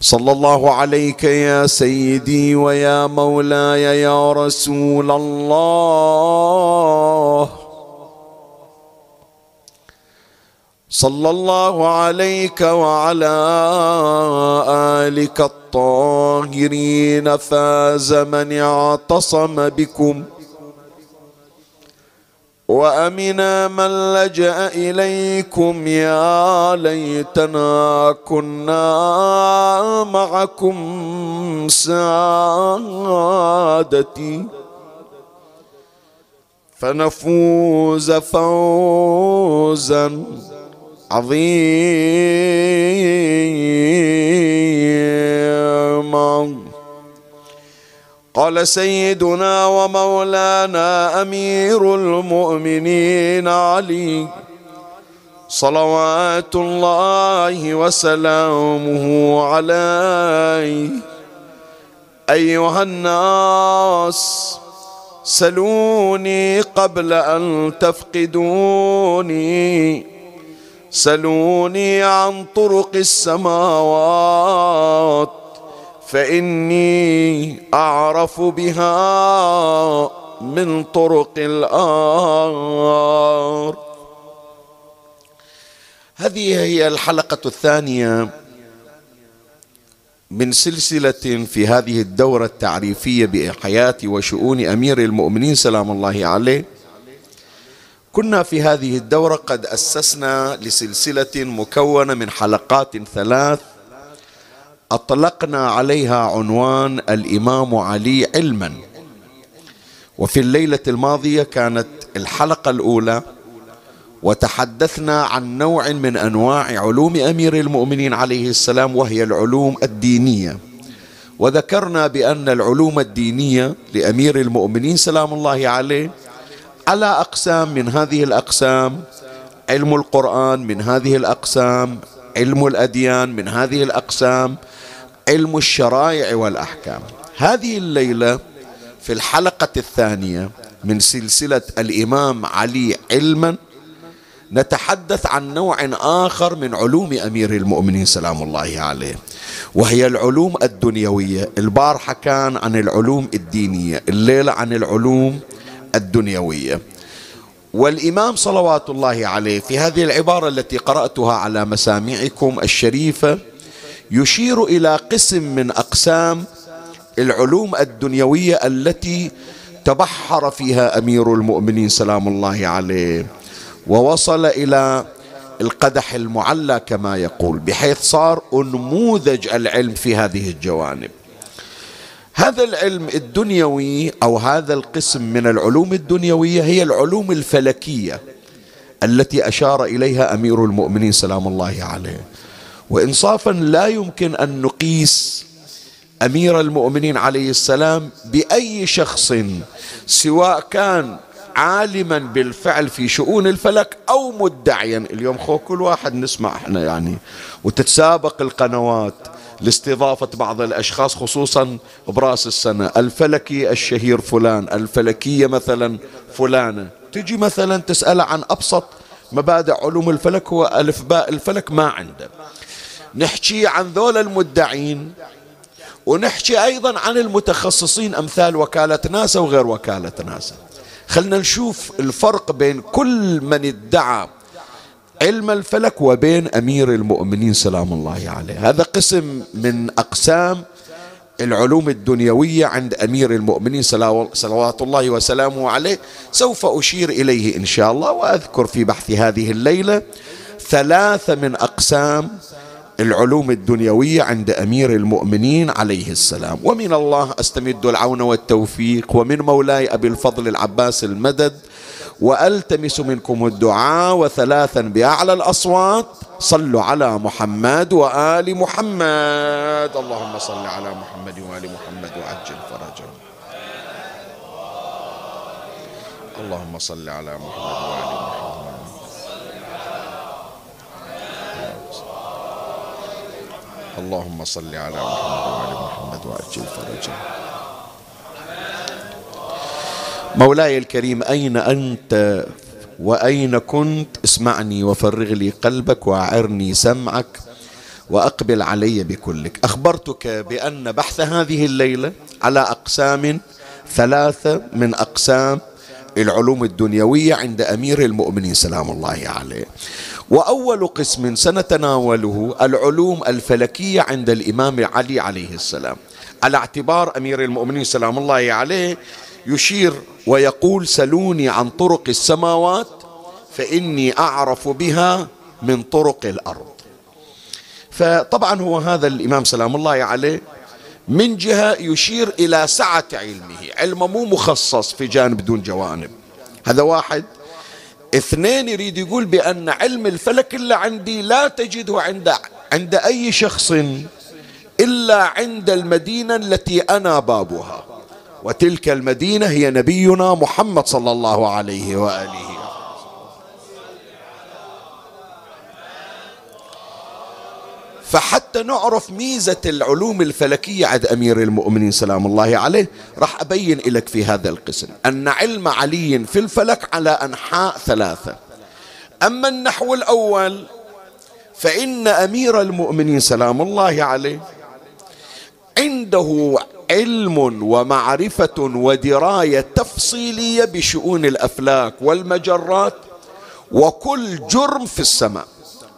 صلى الله عليك يا سيدي ويا مولاي يا رسول الله. صلى الله عليك وعلى آلك الطاهرين. فاز من اعتصم بكم. وامنا من لجأ إليكم يا ليتنا كنا معكم سادتي. فنفوز فوزا عظيما. قال سيدنا ومولانا أمير المؤمنين علي. صلوات الله وسلامه عليه. أيها الناس سلوني قبل أن تفقدوني. سلوني عن طرق السماوات. فإني أعرف بها من طرق الآر. هذه هي الحلقة الثانية من سلسلة في هذه الدورة التعريفية بحياة وشؤون أمير المؤمنين سلام الله عليه. كنا في هذه الدورة قد أسسنا لسلسلة مكونة من حلقات ثلاث أطلقنا عليها عنوان الإمام علي علما. وفي الليلة الماضية كانت الحلقة الأولى وتحدثنا عن نوع من أنواع علوم أمير المؤمنين عليه السلام وهي العلوم الدينية. وذكرنا بأن العلوم الدينية لأمير المؤمنين سلام الله عليه على أقسام من هذه الأقسام علم القرآن من هذه الأقسام علم الأديان من هذه الأقسام علم الشرائع والأحكام. هذه الليلة في الحلقة الثانية من سلسلة الإمام علي علما نتحدث عن نوع آخر من علوم أمير المؤمنين سلام الله عليه. وهي العلوم الدنيوية. البارحة كان عن العلوم الدينية الليلة عن العلوم الدنيوية. والإمام صلوات الله عليه في هذه العبارة التي قرأتها على مسامعكم الشريفة يشير إلى قسم من أقسام العلوم الدنيوية التي تبحر فيها أمير المؤمنين سلام الله عليه ووصل إلى القدح المعلى كما يقول بحيث صار أنموذج العلم في هذه الجوانب. هذا العلم الدنيوي أو هذا القسم من العلوم الدنيوية هي العلوم الفلكية التي أشار إليها أمير المؤمنين سلام الله عليه. وانصافا لا يمكن أن نقيس أمير المؤمنين عليه السلام بأي شخص سواء كان عالما بالفعل في شؤون الفلك أو مدعيا. اليوم خو كل واحد نسمع إحنا يعني وتتسابق القنوات لاستضافة بعض الأشخاص خصوصا برأس السنة. الفلكي الشهير فلان الفلكية مثلا فلانة. تجي مثلا تسأل عن أبسط مبادئ علوم الفلك هو ألف باء الفلك ما عنده. نحكي عن ذول المدعين ونحكي أيضا عن المتخصصين أمثال وكالة ناسا وغير وكالة ناسا. خلنا نشوف الفرق بين كل من ادعى علم الفلك وبين أمير المؤمنين سلام الله عليه. هذا قسم من أقسام العلوم الدنيوية عند أمير المؤمنين صلوات الله وسلامه عليه. سوف أشير إليه إن شاء الله وأذكر في بحث هذه الليلة ثلاثة من أقسام العلوم الدنيوية عند أمير المؤمنين عليه السلام. ومن الله أستمد العون والتوفيق. ومن مولاي أبي الفضل العباس المدد. وألتمس منكم الدعاء وثلاثا بأعلى الأصوات. صلوا على محمد وآل محمد. اللهم صل على محمد وآل محمد وعجل فرجهم اللهم صل على محمد وآل محمد. اللهم صل على محمد وال محمد وعجل فرجهم مولاي الكريم أين أنت؟ وأين كنت؟ اسمعني وفرغ لي قلبك وأعرني سمعك وأقبل علي بكلك. أخبرتك بأن بحث هذه الليلة على أقسام ثلاثة من أقسام العلوم الدنيوية عند أمير المؤمنين سلام الله عليه. وأول قسم سنتناوله العلوم الفلكية عند الإمام علي عليه السلام. على اعتبار أمير المؤمنين سلام الله عليه يشير ويقول سلوني عن طرق السماوات فإني أعرف بها من طرق الأرض. فطبعا هو هذا الإمام سلام الله عليه من جهة يشير إلى سعة علمه. علمه مو مخصص في جانب دون جوانب. هذا واحد. اثنين يريد يقول بأن علم الفلك اللي عندي لا تجده عند عند أي شخص إلا عند المدينة التي أنا بابها. وتلك المدينة هي نبينا محمد صلى الله عليه وآله. فحتى نعرف ميزة العلوم الفلكية عند أمير المؤمنين سلام الله عليه. راح أبين لك في هذا القسم. أن علم علي في الفلك على أنحاء ثلاثة. أما النحو الأول فإن أمير المؤمنين سلام الله عليه عنده علم ومعرفة ودراية تفصيلية بشؤون الأفلاك والمجرات وكل جرم في السماء.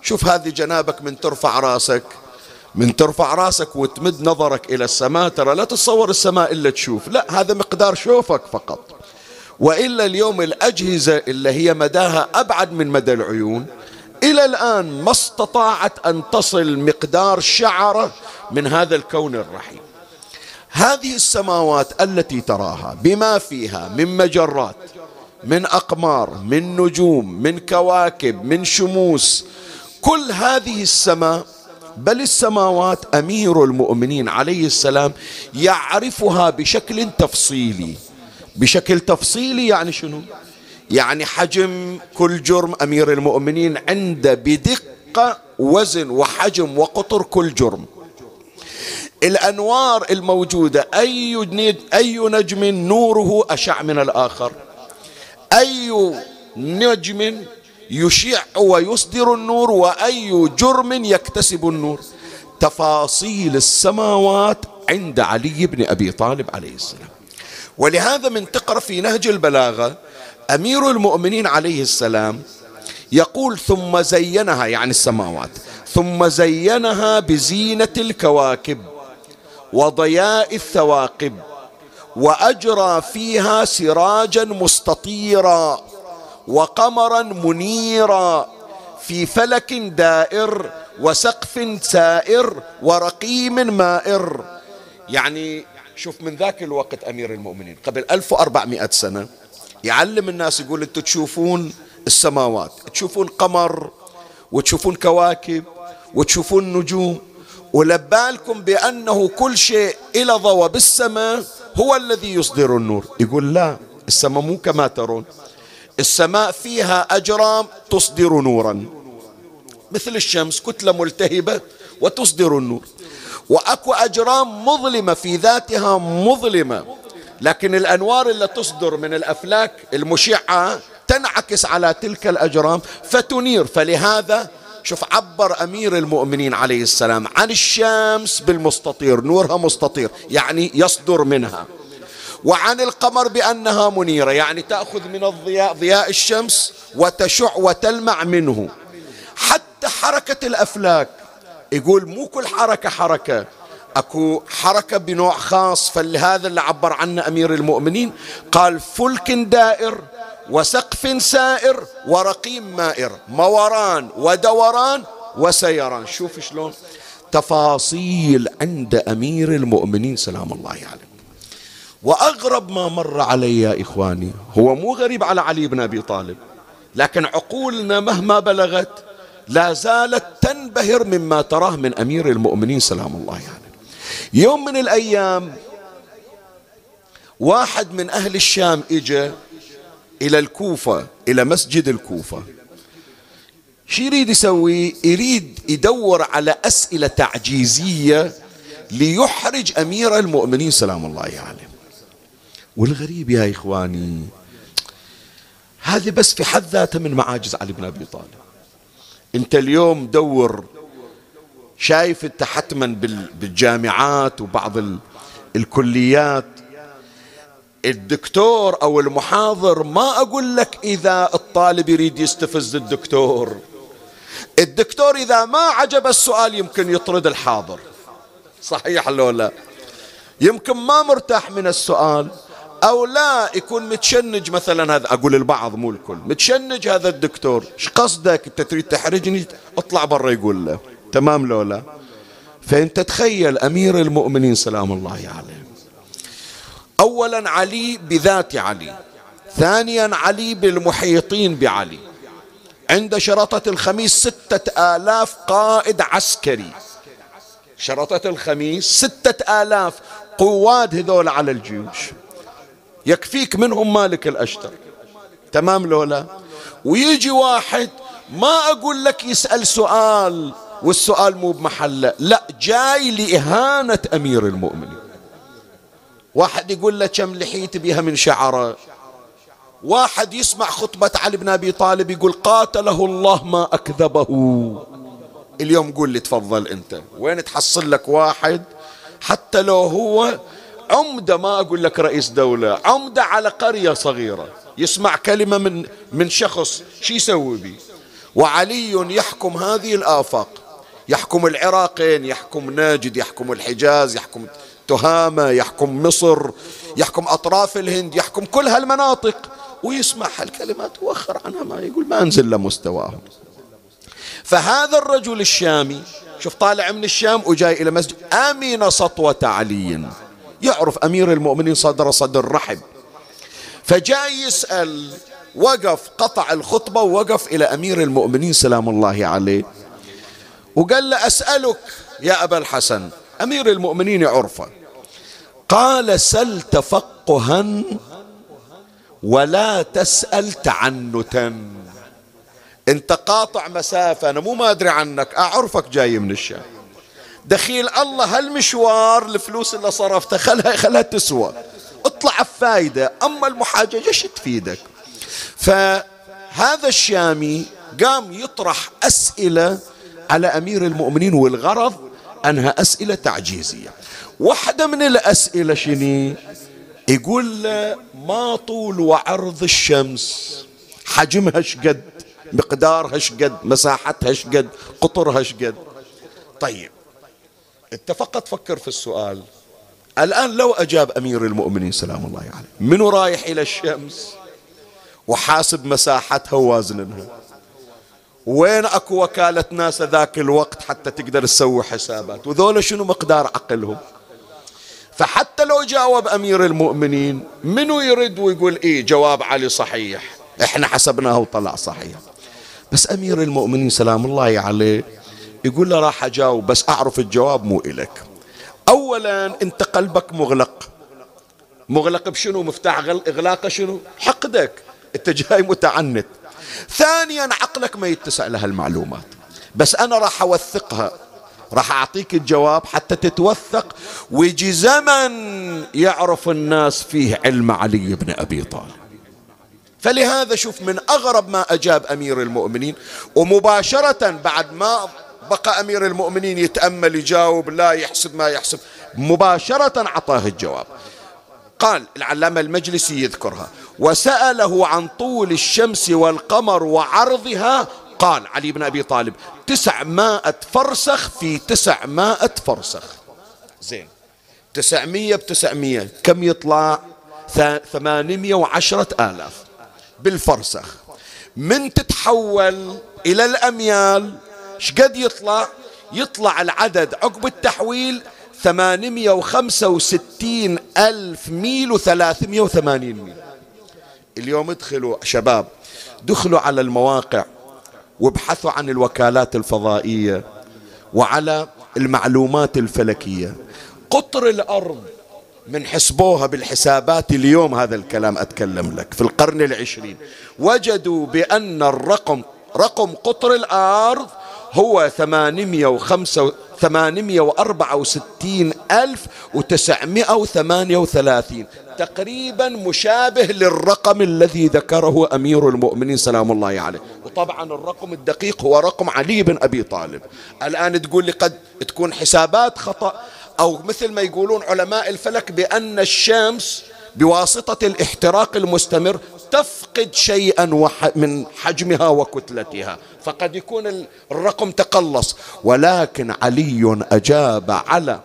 شوف هذه جنابك من ترفع راسك من ترفع راسك وتمد نظرك إلى السماء ترى لا تتصور السماء إلا تشوف لا هذا مقدار شوفك فقط. وإلا اليوم الأجهزة اللي هي مداها أبعد من مدى العيون إلى الآن ما استطاعت أن تصل مقدار شعرة من هذا الكون الرحيم. هذه السماوات التي تراها بما فيها من مجرات من أقمار من نجوم من كواكب من شموس كل هذه السماء بل السماوات أمير المؤمنين عليه السلام يعرفها بشكل تفصيلي. بشكل تفصيلي يعني شنو؟ يعني حجم كل جرم أمير المؤمنين عنده بدقة وزن وحجم وقطر كل جرم. الأنوار الموجودة أي أي نجم نوره أشع من الآخر. أي نجم يشع ويصدر النور وأي جرم يكتسب النور. تفاصيل السماوات عند علي بن أبي طالب عليه السلام. ولهذا من تقرأ في نهج البلاغة أمير المؤمنين عليه السلام يقول ثم زينها يعني السماوات ثم زينها بزينة الكواكب وضياء الثواقب وأجرى فيها سراجا مستطيرا. وقمرا منيرا في فلك دائر وسقف سائر ورقيم مائر. يعني شوف من ذاك الوقت أمير المؤمنين قبل 1400 سنة يعلم الناس يقول أنتم تشوفون السماوات تشوفون قمر وتشوفون كواكب وتشوفون نجوم. ولبالكم بأنه كل شيء إلى ضوء بالسماء هو الذي يصدر النور. يقول لا السماء مو كما ترون. السماء فيها أجرام تصدر نورا. مثل الشمس كتلة ملتهبة وتصدر النور. وأكو أجرام مظلمة في ذاتها مظلمة. لكن الأنوار اللي تصدر من الأفلاك المشعة تنعكس على تلك الأجرام فتنير. فلهذا شوف عبر أمير المؤمنين عليه السلام عن الشمس بالمستطير. نورها مستطير يعني يصدر منها. وعن القمر بأنها منيرة يعني تأخذ من الضياء ضياء الشمس وتشع وتلمع منه. حتى حركة الأفلاك يقول مو كل حركة حركة أكو حركة بنوع خاص. فلهذا اللي عبر عنه أمير المؤمنين قال فلك دائر وسقف سائر ورقيم مائر موران ودوران وسيران. شوف شلون تفاصيل عند أمير المؤمنين سلام الله عليه. وأغرب ما مر علي يا إخواني هو مو غريب على علي بن أبي طالب لكن عقولنا مهما بلغت لا زالت تنبهر مما تراه من أمير المؤمنين سلام الله عليه. يوم من الأيام واحد من أهل الشام اجى إلى الكوفة إلى مسجد الكوفة. شو يريد يسوي؟ يريد يدور على أسئلة تعجيزية ليحرج أمير المؤمنين سلام الله عليه. والغريب يا إخواني هذه بس في حد ذاتها من معاجز علي بن أبي طالب. أنت اليوم دور شايف أنت حتما بالجامعات وبعض الكليات. الدكتور أو المحاضر ما أقول لك إذا الطالب يريد يستفز الدكتور. الدكتور إذا ما عجب السؤال يمكن يطرد الحاضر. صحيح لو لا؟ يمكن ما مرتاح من السؤال. أو لا يكون متشنج مثلا هذا أقول البعض مو الكل متشنج هذا الدكتور إيش قصدك؟ أنت تريد تحرجني؟ اطلع برا يقول له تمام لو لا؟ فأنت تخيل أمير المؤمنين سلام الله عليه. أولا علي بذات علي ثانيا علي بالمحيطين بعلي. عند شرطة الخميس ستة آلاف قائد عسكري. شرطة الخميس ستة آلاف قواد هذول على الجيوش. يكفيك منهم مالك الأشتر. تمام لولا ويجي واحد ما أقول لك يسأل سؤال والسؤال مو بمحله. لا جاي لإهانة أمير المؤمنين. واحد يقول له كم لحيت بها من شعرة؟ واحد يسمع خطبة علي بن أبي طالب يقول قاتله الله ما أكذبه. اليوم قول لي تفضل أنت. وين تحصل لك واحد؟ حتى لو هو عمدة ما أقول لك رئيس دولة عمدة على قرية صغيرة. يسمع كلمة من من شخص شو يسوي بي؟ وعلي يحكم هذه الآفاق. يحكم العراقين يحكم ناجد يحكم الحجاز يحكم تهامة يحكم مصر يحكم أطراف الهند يحكم كل هالمناطق. ويسمع هالكلمات وأخر عنها ما يقول ما أنزل لمستواهم فهذا الرجل الشامي شوف طالع من الشام وجاي إلى مسجد أمن سطوة علي. يعرف أمير المؤمنين صدر صدر رحب فجاي يسأل وقف قطع الخطبة ووقف إلى أمير المؤمنين سلام الله عليه. وقال له أسألك يا أبا الحسن أمير المؤمنين عرفه قال سل تفقها ولا تسأل تعنتا. انت قاطع مسافة أنا مو ما أدري عنك أعرفك جاي من الشام. دخيل الله هالمشوار الفلوس اللي صرفتها خلها خلها تسوى. اطلع بفايدة. أما المحاججة إيش تفيدك؟ فهذا الشامي قام يطرح أسئلة على أمير المؤمنين والغرض أنها أسئلة تعجيزية. واحدة من الأسئلة شني يقول له ما طول وعرض الشمس؟ حجمها شقد مقدارها شقد مساحتها شقد قطرها شقد طيب. انت فقط فكر في السؤال. الآن لو أجاب أمير المؤمنين سلام الله عليه منو رايح إلى الشمس؟ وحاسب مساحتها ووازنها وين أكو وكالة ناسا ذاك الوقت حتى تقدر تسوي حسابات؟ وذولا شنو مقدار عقلهم؟ فحتى لو جاوب أمير المؤمنين منو يرد ويقول إيه جواب علي صحيح؟ إحنا حسبناه وطلع صحيح. بس أمير المؤمنين سلام الله عليه يقول له راح أجاوب بس أعرف الجواب مو إلك. أولا أنت قلبك مغلق. مغلق بشنو؟ مفتاح إغلاقه شنو؟ حقدك. أنت جاي متعنت. ثانيا عقلك ما يتسع لها المعلومات. بس أنا راح أوثقها. راح أعطيك الجواب حتى تتوثق. ويجي زمن يعرف الناس فيه علم علي بن أبي طالب. فلهذا شوف من أغرب ما أجاب أمير المؤمنين ومباشرة بعد ما بقى أمير المؤمنين يتأمل يجاوب لا يحسب ما يحسب. مباشرة أعطاه الجواب. قال العلامة المجلسي يذكرها. وسأله عن طول الشمس والقمر وعرضها. قال علي بن أبي طالب تسعمائة فرسخ في تسعمائة فرسخ. زين. تسعمية بتسعمية. كم يطلع؟ ثمانمية وعشرة آلاف. بالفرسخ. من تتحول إلى الأميال؟ شقد يطلع يطلع العدد. عقب التحويل ثمانمية وخمسة وستين ألف ميل وثلاثمية وثمانين ميل. اليوم ادخلوا شباب دخلوا على المواقع وابحثوا عن الوكالات الفضائية وعلى المعلومات الفلكية. قطر الأرض من حسبوها بالحسابات اليوم هذا الكلام أتكلم لك في القرن العشرين. وجدوا بأن الرقم رقم قطر الأرض هو ثمانمية وخمسة ثمانمية وأربعة وستين ألف وتسعمائة وثمانية وثلاثين. تقريبا مشابه للرقم الذي ذكره أمير المؤمنين سلام الله عليه. وطبعا الرقم الدقيق هو رقم علي بن أبي طالب. الآن تقول لي قد تكون حسابات خطأ أو مثل ما يقولون علماء الفلك بأن الشمس بواسطة الاحتراق المستمر تفقد شيئا من حجمها وكتلتها. فقد يكون الرقم تقلص. ولكن علي أجاب على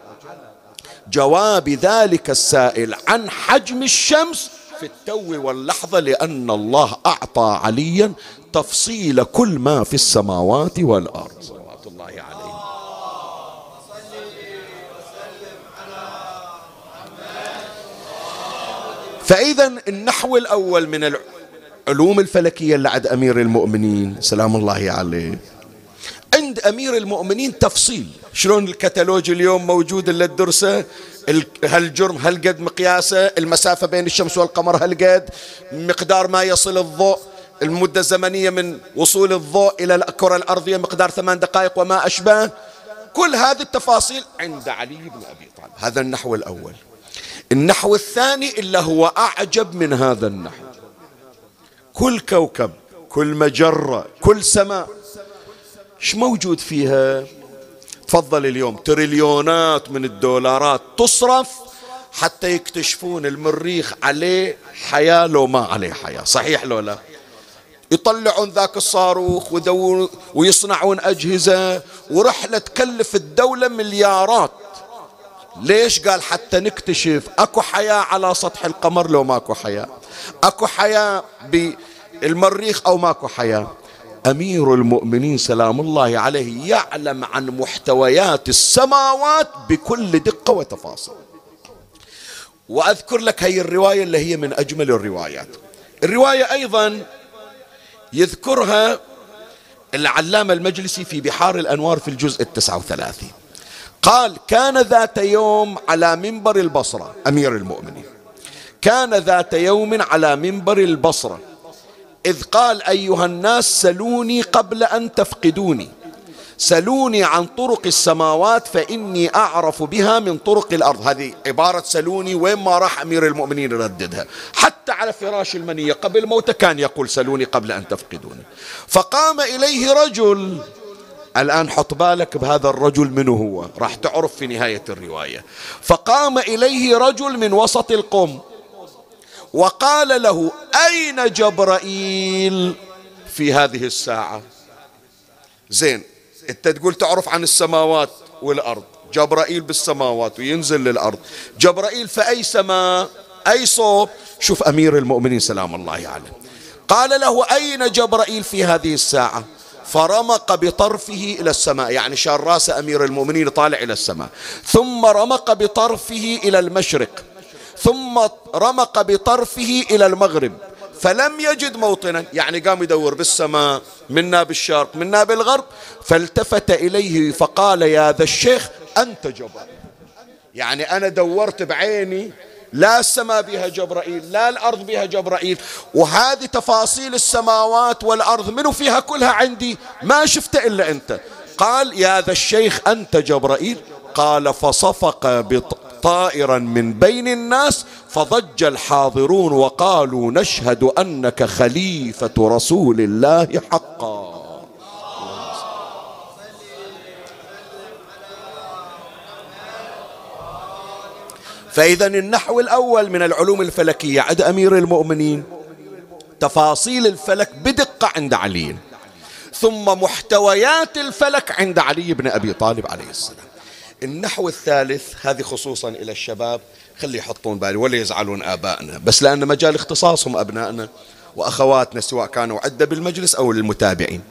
جواب ذلك السائل عن حجم الشمس في التو واللحظة لأن الله أعطى عليا تفصيل كل ما في السماوات والأرض صلوات الله عليه فإذا النحو الأول من العلوم الفلكية اللي عند أمير المؤمنين. سلام الله عليه. عند أمير المؤمنين تفصيل. شلون الكتالوج اليوم موجود إلا الدرسة؟ هالجرم هالقد مقياسه المسافة بين الشمس والقمر هالقد مقدار ما يصل الضوء المدة الزمنية من وصول الضوء إلى الكرة الأرضية مقدار ثمان دقائق وما أشبه. كل هذه التفاصيل عند علي بن أبي طالب. هذا النحو الأول. النحو الثاني إلا هو أعجب من هذا النحو. كل كوكب كل مجرة كل سماء. إيش موجود فيها؟ تفضل اليوم. تريليونات من الدولارات تصرف حتى يكتشفون المريخ عليه حياة لو ما عليه حياة. صحيح لو لا؟ يطلعون ذاك الصاروخ ويصنعون أجهزة ورحلة تكلف الدولة مليارات. ليش قال حتى نكتشف أكو حياة على سطح القمر لو ماكو حياة؟ أكو حياة بالمريخ أو ماكو حياة؟ أمير المؤمنين سلام الله عليه يعلم عن محتويات السماوات بكل دقة وتفاصيل. وأذكر لك هي الرواية اللي هي من أجمل الروايات. الرواية أيضا يذكرها العلامة المجلسي في بحار الأنوار في الجزء التسعة وثلاثين. قال كان ذات يوم على منبر البصرة. أمير المؤمنين كان ذات يوم على منبر البصرة. إذ قال أيها الناس سلوني قبل أن تفقدوني. سلوني عن طرق السماوات فإني أعرف بها من طرق الأرض. هذه عبارة سلوني وين ما راح أمير المؤمنين يرددها. حتى على فراش المنية قبل موته كان يقول سلوني قبل أن تفقدوني. فقام إليه رجل الآن حط بالك بهذا الرجل منه هو؟ راح تعرف في نهاية الرواية. فقام إليه رجل من وسط القوم وقال له أين جبرائيل في هذه الساعة؟ زين أنت تقول تعرف عن السماوات والأرض جبرائيل بالسماوات وينزل للأرض. جبرائيل في أي سماء؟ أي صوب؟ شوف أمير المؤمنين سلام الله عليه. قال له أين جبرائيل في هذه الساعة؟ فرمق بطرفه إلى السماء يعني شار رأس أمير المؤمنين طالع إلى السماء. ثم رمق بطرفه إلى المشرق. ثم رمق بطرفه إلى المغرب. فلم يجد موطنا يعني قام يدور بالسماء منا بالشرق منا بالغرب فالتفت إليه فقال يا ذا الشيخ أنت جبار. يعني أنا دورت بعيني لا السماء بها جبرائيل لا الأرض بها جبرائيل. وهذه تفاصيل السماوات والأرض منو فيها كلها عندي؟ ما شفت إلا أنت. قال يا ذا الشيخ أنت جبرائيل؟ قال فصفق طائرا من بين الناس فضج الحاضرون وقالوا نشهد أنك خليفة رسول الله حقا. فإذا النحو الأول من العلوم الفلكية عند أمير المؤمنين تفاصيل الفلك بدقة عند علي ثم محتويات الفلك عند علي بن أبي طالب عليه السلام. النحو الثالث هذه خصوصا إلى الشباب خلي يحطون بالي ولا يزعلون آبائنا بس لأن مجال اختصاصهم أبنائنا وأخواتنا سواء كانوا عدة بالمجلس أو للمتابعين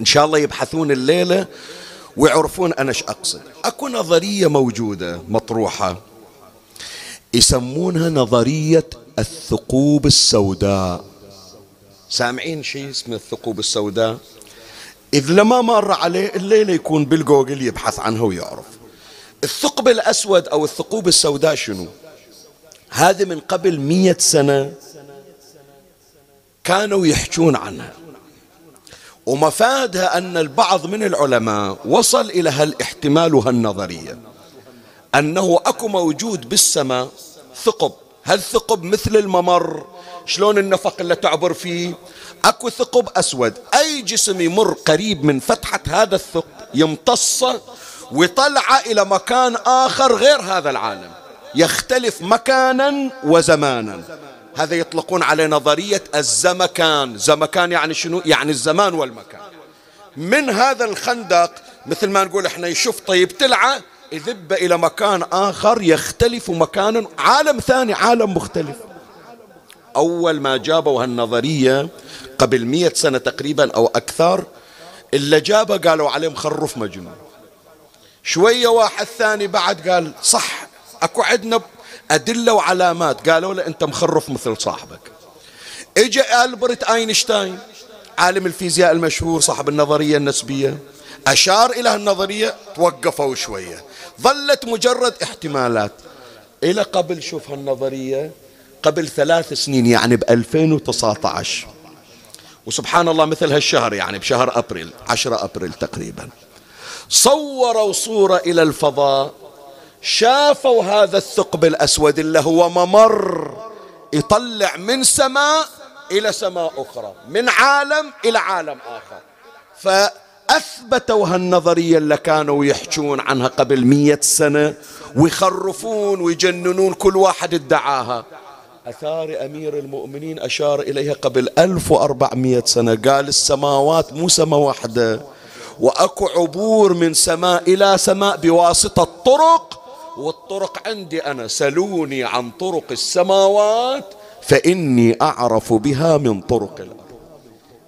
إن شاء الله يبحثون الليلة ويعرفون أنا إيش أقصد. أكو نظرية موجودة مطروحة يسمونها نظرية الثقوب السوداء. سامعين شيء اسمه الثقوب السوداء؟ إذ لما مر عليه الليلة يكون بالجوجل يبحث عنها ويعرف. الثقب الأسود أو الثقوب السوداء شنو؟ هذه من قبل مية سنة كانوا يحجون عنها. ومفادها أن البعض من العلماء وصل إلى هالاحتمال وهالنظرية. أنه أكو موجود بالسماء ثقب. هالثقب مثل الممر؟ شلون النفق اللي تعبر فيه؟ أكو ثقب أسود. أي جسم يمر قريب من فتحة هذا الثقب يمتصه ويطلعه إلى مكان آخر غير هذا العالم. يختلف مكانا وزمانا. هذا يطلقون عليه نظرية الزمكان. زمكان يعني شنو؟ يعني الزمان والمكان. من هذا الخندق مثل ما نقول إحنا يشوف طيب تلعة يذب إلى مكان آخر يختلف مكانا عالم ثاني عالم مختلف. أول ما جابوا هالنظرية قبل مئة سنة تقريبا أو أكثر اللي جابه قالوا عليه مخرف مجنون. شوية واحد ثاني بعد قال صح أكو عندنا أدلة وعلامات. قالوا له أنت مخرف مثل صاحبك. اجى ألبرت أينشتاين عالم الفيزياء المشهور صاحب النظرية النسبية أشار إلى النظرية توقفوا شوية. ظلت مجرد احتمالات. إلى قبل شوف هالنظرية قبل ثلاث سنين يعني ب 2019 وسبحان الله مثل هالشهر يعني بشهر أبريل 10 أبريل تقريبا. صوروا صورة إلى الفضاء شافوا هذا الثقب الأسود اللي هو ممر يطلع من سماء إلى سماء أخرى من عالم إلى عالم آخر. فأثبتوا هالنظرية اللي كانوا يحجون عنها قبل مية سنة ويخرفون ويجننون كل واحد ادعاها. أثار أمير المؤمنين أشار إليها قبل 1400 سنة قال السماوات مو سماء واحدة وأكو عبور من سماء إلى سماء بواسطة طرق والطرق عندي أنا سلوني عن طرق السماوات فإني أعرف بها من طرق الأرض.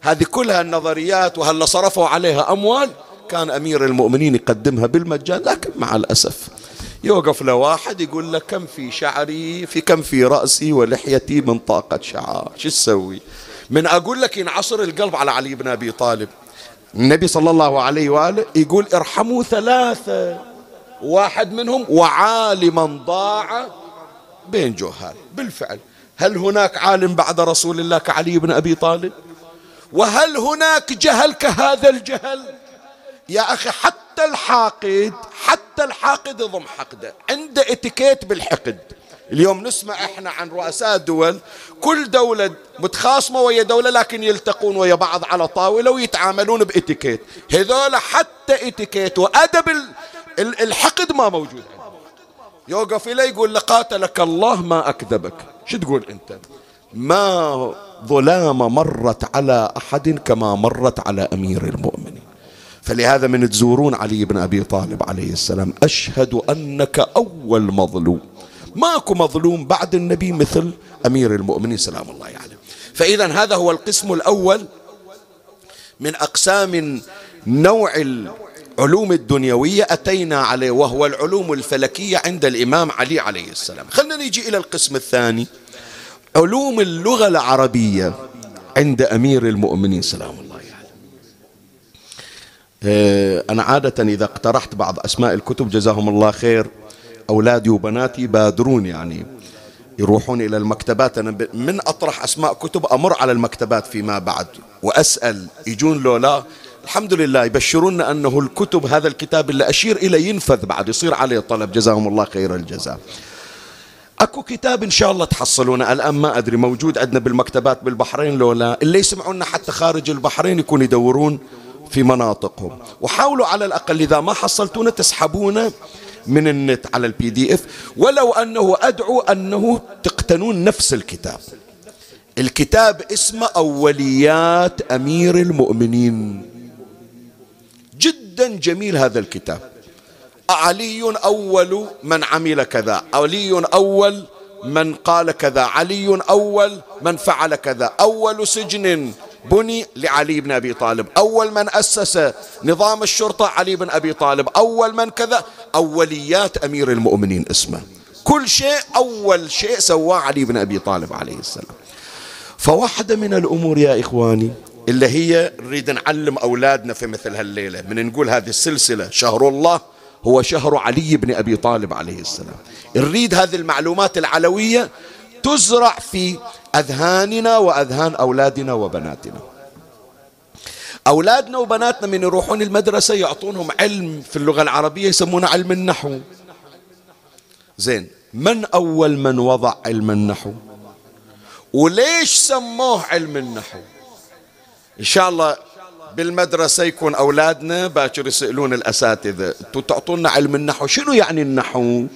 هذه كلها النظريات وهلا صرفوا عليها أموال؟ كان أمير المؤمنين يقدمها بالمجان لكن مع الأسف يوقف له واحد يقول له كم في شعري في كم في رأسي ولحيتي من طاقة شعار. شو تسوي؟ من أقول لك ينعصر القلب على علي بن أبي طالب. النبي صلى الله عليه وآله يقول ارحموا ثلاثة. واحد منهم وعالما ضاع بين جهال. بالفعل. هل هناك عالم بعد رسول الله كعلي بن أبي طالب؟ وهل هناك جهل كهذا الجهل؟ يا أخي حتى الحاقد حتى الحاقد يضم حقده. عنده اتيكيت بالحقد. اليوم نسمع إحنا عن رؤساء دول كل دولة متخاصمة ويا دولة لكن يلتقون ويا بعض على طاولة ويتعاملون باتيكيت. هذول حتى اتيكيت وأدب الحقد ما موجود يوقف إليه يقول لقاتلك الله ما أكذبك. شو تقول أنت؟ ما ظلام مرت على أحد كما مرت على أمير المؤمنين. فلهذا من تزورون علي بن أبي طالب عليه السلام أشهد أنك أول مظلوم. ماكو مظلوم بعد النبي مثل أمير المؤمنين سلام الله عليه. يعني. فإذا هذا هو القسم الأول من أقسام نوع العلوم الدنيوية أتينا عليه وهو العلوم الفلكية عند الإمام علي عليه السلام. خلنا نيجي إلى القسم الثاني. علوم اللغة العربية عند أمير المؤمنين سلام الله آه، أنا عادة إذا اقترحت بعض أسماء الكتب جزاهم الله خير. أولادي وبناتي بادرون يعني يروحون إلى المكتبات. أنا من أطرح أسماء كتب أمر على المكتبات فيما بعد وأسأل يجون لو لا. الحمد لله يبشرون أنه الكتب هذا الكتاب اللي أشير إليه ينفذ بعد يصير عليه طلب. جزاهم الله خير الجزاء. أكو كتاب إن شاء الله تحصلونه. الآن ما أدري موجود عندنا بالمكتبات بالبحرين لو لا. اللي يسمعونا حتى خارج البحرين يكون يدورون في مناطقهم. وحاولوا على الأقل إذا ما حصلتونا تسحبونه من النت على ال PDF ولو أنه أدعو أنه تقتنون نفس الكتاب. الكتاب اسمه أوليات أمير المؤمنين. جدا جميل هذا الكتاب. علي أول من عمل كذا علي أول من قال كذا علي أول من فعل كذا أول سجن بني علي بن أبي طالب أول من أسس نظام الشرطة علي بن أبي طالب أول من كذا أوليات أمير المؤمنين اسمه. كل شيء أول شيء سواه علي بن أبي طالب عليه السلام. فواحدة من الأمور يا إخواني اللي هي نريد نعلم أولادنا في مثل هالليلة من نقول هذه السلسلة شهر الله هو شهر علي بن أبي طالب عليه السلام. نريد هذه المعلومات العلوية تزرع في أذهاننا وأذهان أولادنا وبناتنا. أولادنا وبناتنا من يروحون المدرسة يعطونهم علم في اللغة العربية يسمونه علم النحو. زين من أول من وضع علم النحو؟ وليش سموه علم النحو؟ إن شاء الله بالمدرسة يكون أولادنا باكر يسألون الأساتذة أنتوا تعطونا علم النحو شنو يعني النحو؟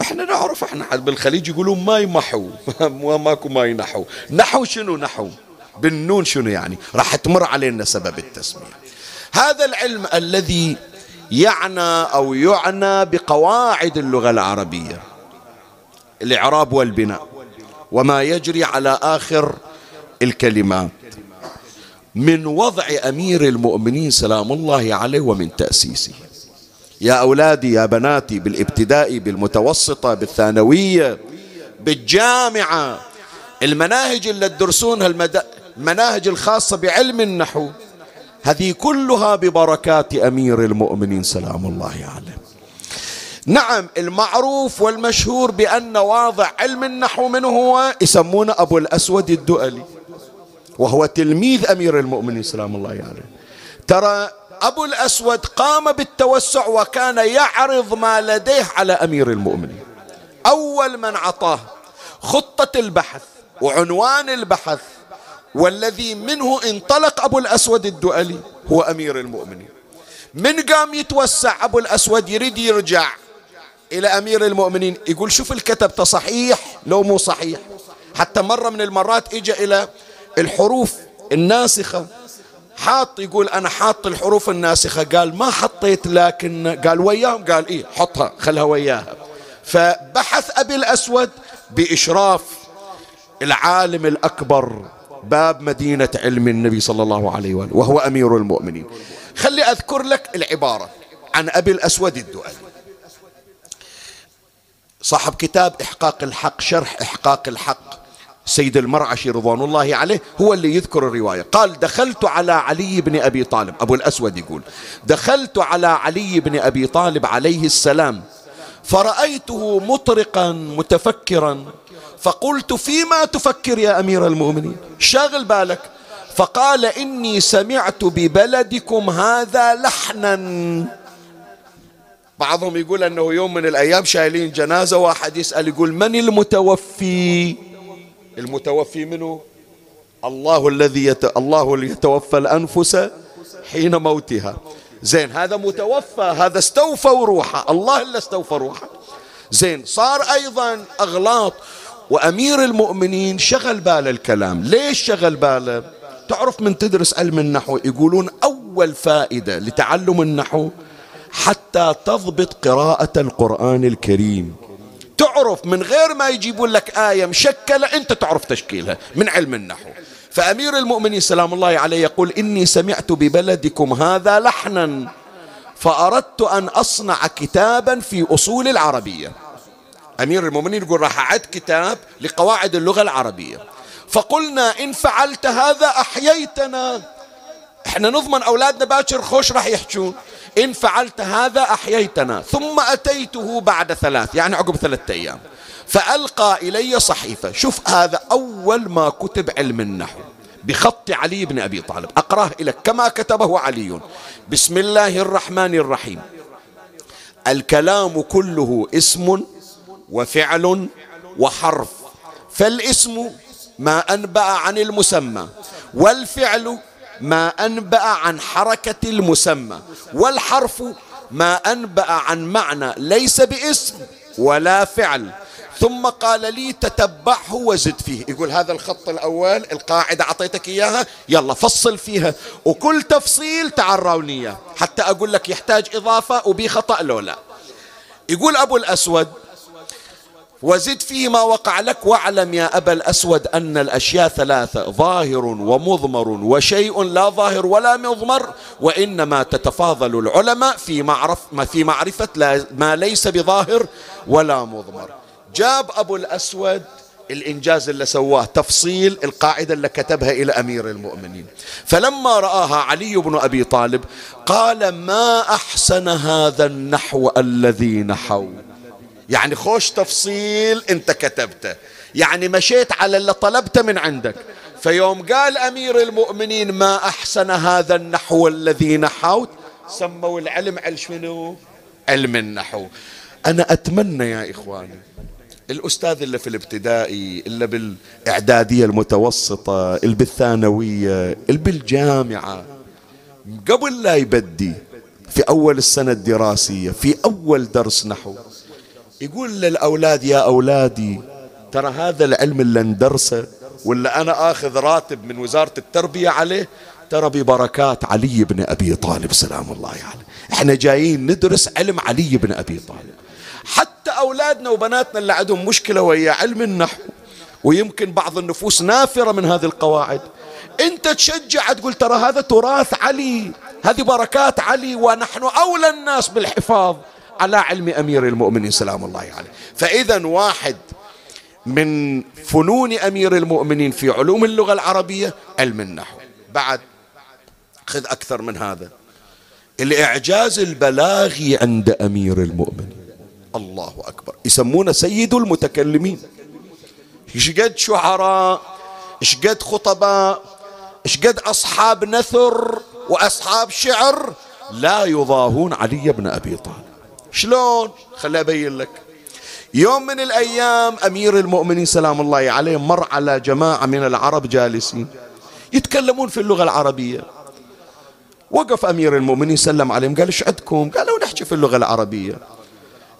إحنا نعرف إحنا بالخليج يقولون ما يمحو ماكو ما ينحو نحو شنو نحو؟ بالنون شنو يعني؟ راح تمر علينا سبب التسمية. هذا العلم الذي يعنى أو يعنى بقواعد اللغة العربية الإعراب والبناء وما يجري على آخر الكلمات. من وضع أمير المؤمنين سلام الله عليه ومن تأسيسه. يا أولادي يا بناتي بالابتدائي بالمتوسطة بالثانوية بالجامعة المناهج اللي تدرسونها المناهج الخاصة بعلم النحو هذه كلها ببركات أمير المؤمنين سلام الله عليه. نعم المعروف والمشهور بأن واضع علم النحو منه هو يسمونه أبو الأسود الدؤلي. وهو تلميذ أمير المؤمنين سلام الله عليه. ترى أبو الأسود قام بالتوسع وكان يعرض ما لديه على أمير المؤمنين. أول من عطاه خطة البحث وعنوان البحث والذي منه انطلق أبو الأسود الدؤلي هو أمير المؤمنين. من قام يتوسع أبو الأسود يريد يرجع إلى أمير المؤمنين. يقول شوف الكتب صحيح لو مو صحيح. حتى مرة من المرات إجا إلى الحروف الناسخة. حاط يقول أنا حاط الحروف الناسخة. قال ما حطيت لكن قال وياهم؟ قال إيه حطها خلها وياها. فبحث أبي الأسود بإشراف العالم الأكبر باب مدينة علم النبي صلى الله عليه وآله وهو أمير المؤمنين. خلي أذكر لك العبارة عن أبي الأسود الدؤلي. صاحب كتاب إحقاق الحق شرح إحقاق الحق. سيد المرعشي رضوان الله عليه هو اللي يذكر الرواية. قال دخلت على علي بن أبي طالب. أبو الأسود يقول دخلت على علي بن أبي طالب عليه السلام فرأيته مطرقا متفكرا فقلت فيما تفكر يا أمير المؤمنين؟ شاغل بالك. فقال إني سمعت ببلدكم هذا لحنا. بعضهم يقول أنه يوم من الأيام شايلين جنازة واحد يسأل يقول من المتوفي؟ المتوفي منه الله الذي يت... الله اللي يتوفى الأنفس حين موتها. زين هذا متوفى هذا استوفى روحه الله اللي استوفى روحه. زين صار أيضا أغلاط. وأمير المؤمنين شغل باله الكلام. ليش شغل باله؟ تعرف من تدرس علم النحو يقولون أول فائدة لتعلم النحو حتى تضبط قراءة القرآن الكريم. تعرف من غير ما يجيبون لك آية مشكلة أنت تعرف تشكيلها من علم النحو. فأمير المؤمنين سلام الله عليه يقول إني سمعت ببلدكم هذا لحنا فأردت أن أصنع كتابا في أصول العربية. أمير المؤمنين يقول راح أعد كتاب لقواعد اللغة العربية. فقلنا إن فعلت هذا أحييتنا. إحنا نضمن أولادنا باكر خوش راح يحجون. إن فعلت هذا أحييتنا ثم أتيته بعد ثلاث يعني عقب ثلاثة أيام. فألقى إلي صحيفة. شوف هذا أول ما كتب علم النحو بخط علي بن أبي طالب. أقرأه لك كما كتبه علي. بسم الله الرحمن الرحيم. الكلام كله اسم وفعل وحرف. فالاسم ما أنبأ عن المسمى والفعل ما أنبأ عن حركة المسمى والحرف ما أنبأ عن معنى ليس باسم ولا فعل. ثم قال لي تتبعه وزد فيه. يقول هذا الخط الأول القاعدة أعطيتك إياها يلا فصل فيها. وكل تفصيل تعال إياه. حتى أقول لك يحتاج إضافة وبي خطأ لو لا. يقول أبو الأسود وزد فيه ما وقع لك واعلم يا أبا الأسود أن الأشياء ثلاثة ظاهر ومضمر وشيء لا ظاهر ولا مضمر وإنما تتفاضل العلماء في معرف في معرفة ما ليس بظاهر ولا مضمر. جاب أبو الأسود الإنجاز اللي سواه تفصيل القاعدة اللي كتبها إلى أمير المؤمنين. فلما رآها علي بن أبي طالب قال ما أحسن هذا النحو الذي نحو؟ يعني خوش تفصيل انت كتبته. يعني مشيت على اللي طلبته من عندك. فيوم قال أمير المؤمنين ما أحسن هذا النحو الذي نحوت؟ سموا العلم علم شنو؟ علم النحو. أنا أتمنى يا إخواني الأستاذ اللي في الابتدائي اللي بالإعدادية المتوسطة اللي بالثانوية اللي بالجامعة قبل لا يبدي في أول السنة الدراسية في أول درس نحو. يقول للأولاد يا أولادي ترى هذا العلم اللي ندرسه ولا أنا آخذ راتب من وزارة التربية عليه ترى ببركات علي بن أبي طالب سلام الله عليه. يعني. إحنا جايين ندرس علم علي بن أبي طالب. حتى أولادنا وبناتنا اللي عندهم مشكلة ويا علم النحو ويمكن بعض النفوس نافرة من هذه القواعد. أنت تشجع تقول ترى هذا تراث علي هذه بركات علي ونحن أولى الناس بالحفاظ. على علم أمير المؤمنين سلام الله عليه. فإذا واحد من فنون أمير المؤمنين في علوم اللغة العربية علم النحو. بعد خذ أكثر من هذا. الإعجاز البلاغي عند أمير المؤمنين. الله أكبر. يسمونه سيد المتكلمين. إيش قد شعراء إيش قد خطباء إيش قد أصحاب نثر وأصحاب شعر لا يضاهون علي بن أبي طالب. شلون؟ خلي أبين لك. يوم من الأيام أمير المؤمنين سلام الله عليه مر على جماعة من العرب جالسين يتكلمون في اللغة العربية. وقف أمير المؤمنين سلم عليهم قال إيش عندكم؟ قالوا نحكي في اللغة العربية.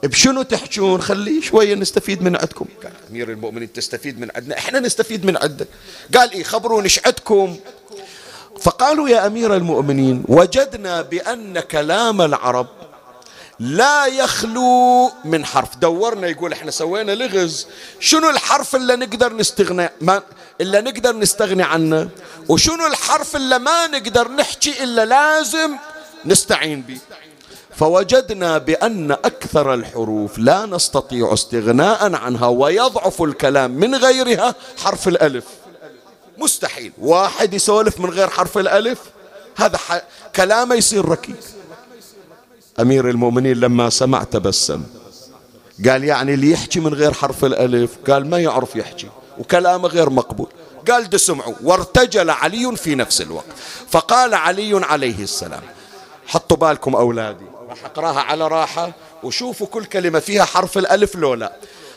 بشنو تحجون؟ خلي شوية نستفيد من عندكم. قال أمير المؤمنين تستفيد من عندنا؟ إحنا نستفيد من عندك. قال إيه خبرون إيش عندكم؟ فقالوا يا أمير المؤمنين وجدنا بأن كلام العرب لا يخلو من حرف. دورنا يقول إحنا سوينا لغز. شنو الحرف اللي نقدر نستغنى ما اللي نقدر نستغني عنه؟ وشنو الحرف اللي ما نقدر نحكي إلا لازم نستعين به؟ فوجدنا بأن أكثر الحروف لا نستطيع استغناء عنها ويضعف الكلام من غيرها حرف الألف. مستحيل. واحد يسولف من غير حرف الألف؟ هذا كلامه يصير ركيك. أمير المؤمنين لما سمع تبسم. قال يعني اللي يحكي من غير حرف الألف قال ما يعرف يحكي وكلامه غير مقبول. قال دسمعوا وارتجل علي في نفس الوقت. فقال علي عليه السلام حطوا بالكم أولادي راح أقرأها على راحة وشوفوا كل كلمة فيها حرف الألف لولا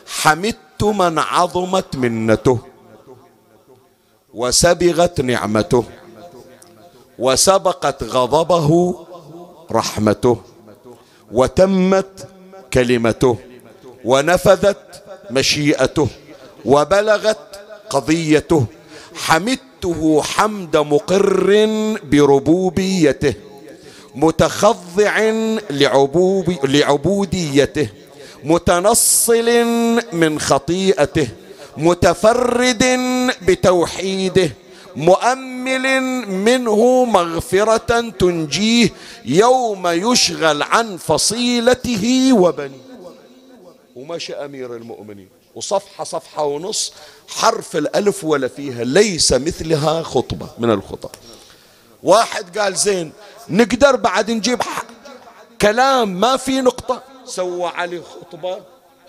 حمدت من عظمت منته وسبغت نعمته وسبقت غضبه رحمته. وتمت كلمته ونفذت مشيئته وبلغت قضيته. حمدته حمد مقر بربوبيته متخضع لعبوب لعبوديته متنصل من خطيئته متفرد بتوحيده. مؤمل منه مغفرة تنجيه يوم يشغل عن فصيلته وبنيه. ومشى أمير المؤمنين. وصفحة صفحة ونص حرف الألف ولا فيها ليس مثلها خطبة من الخطب. واحد قال زين نقدر بعد نجيب كلام ما في نقطة. سوى عليه خطبة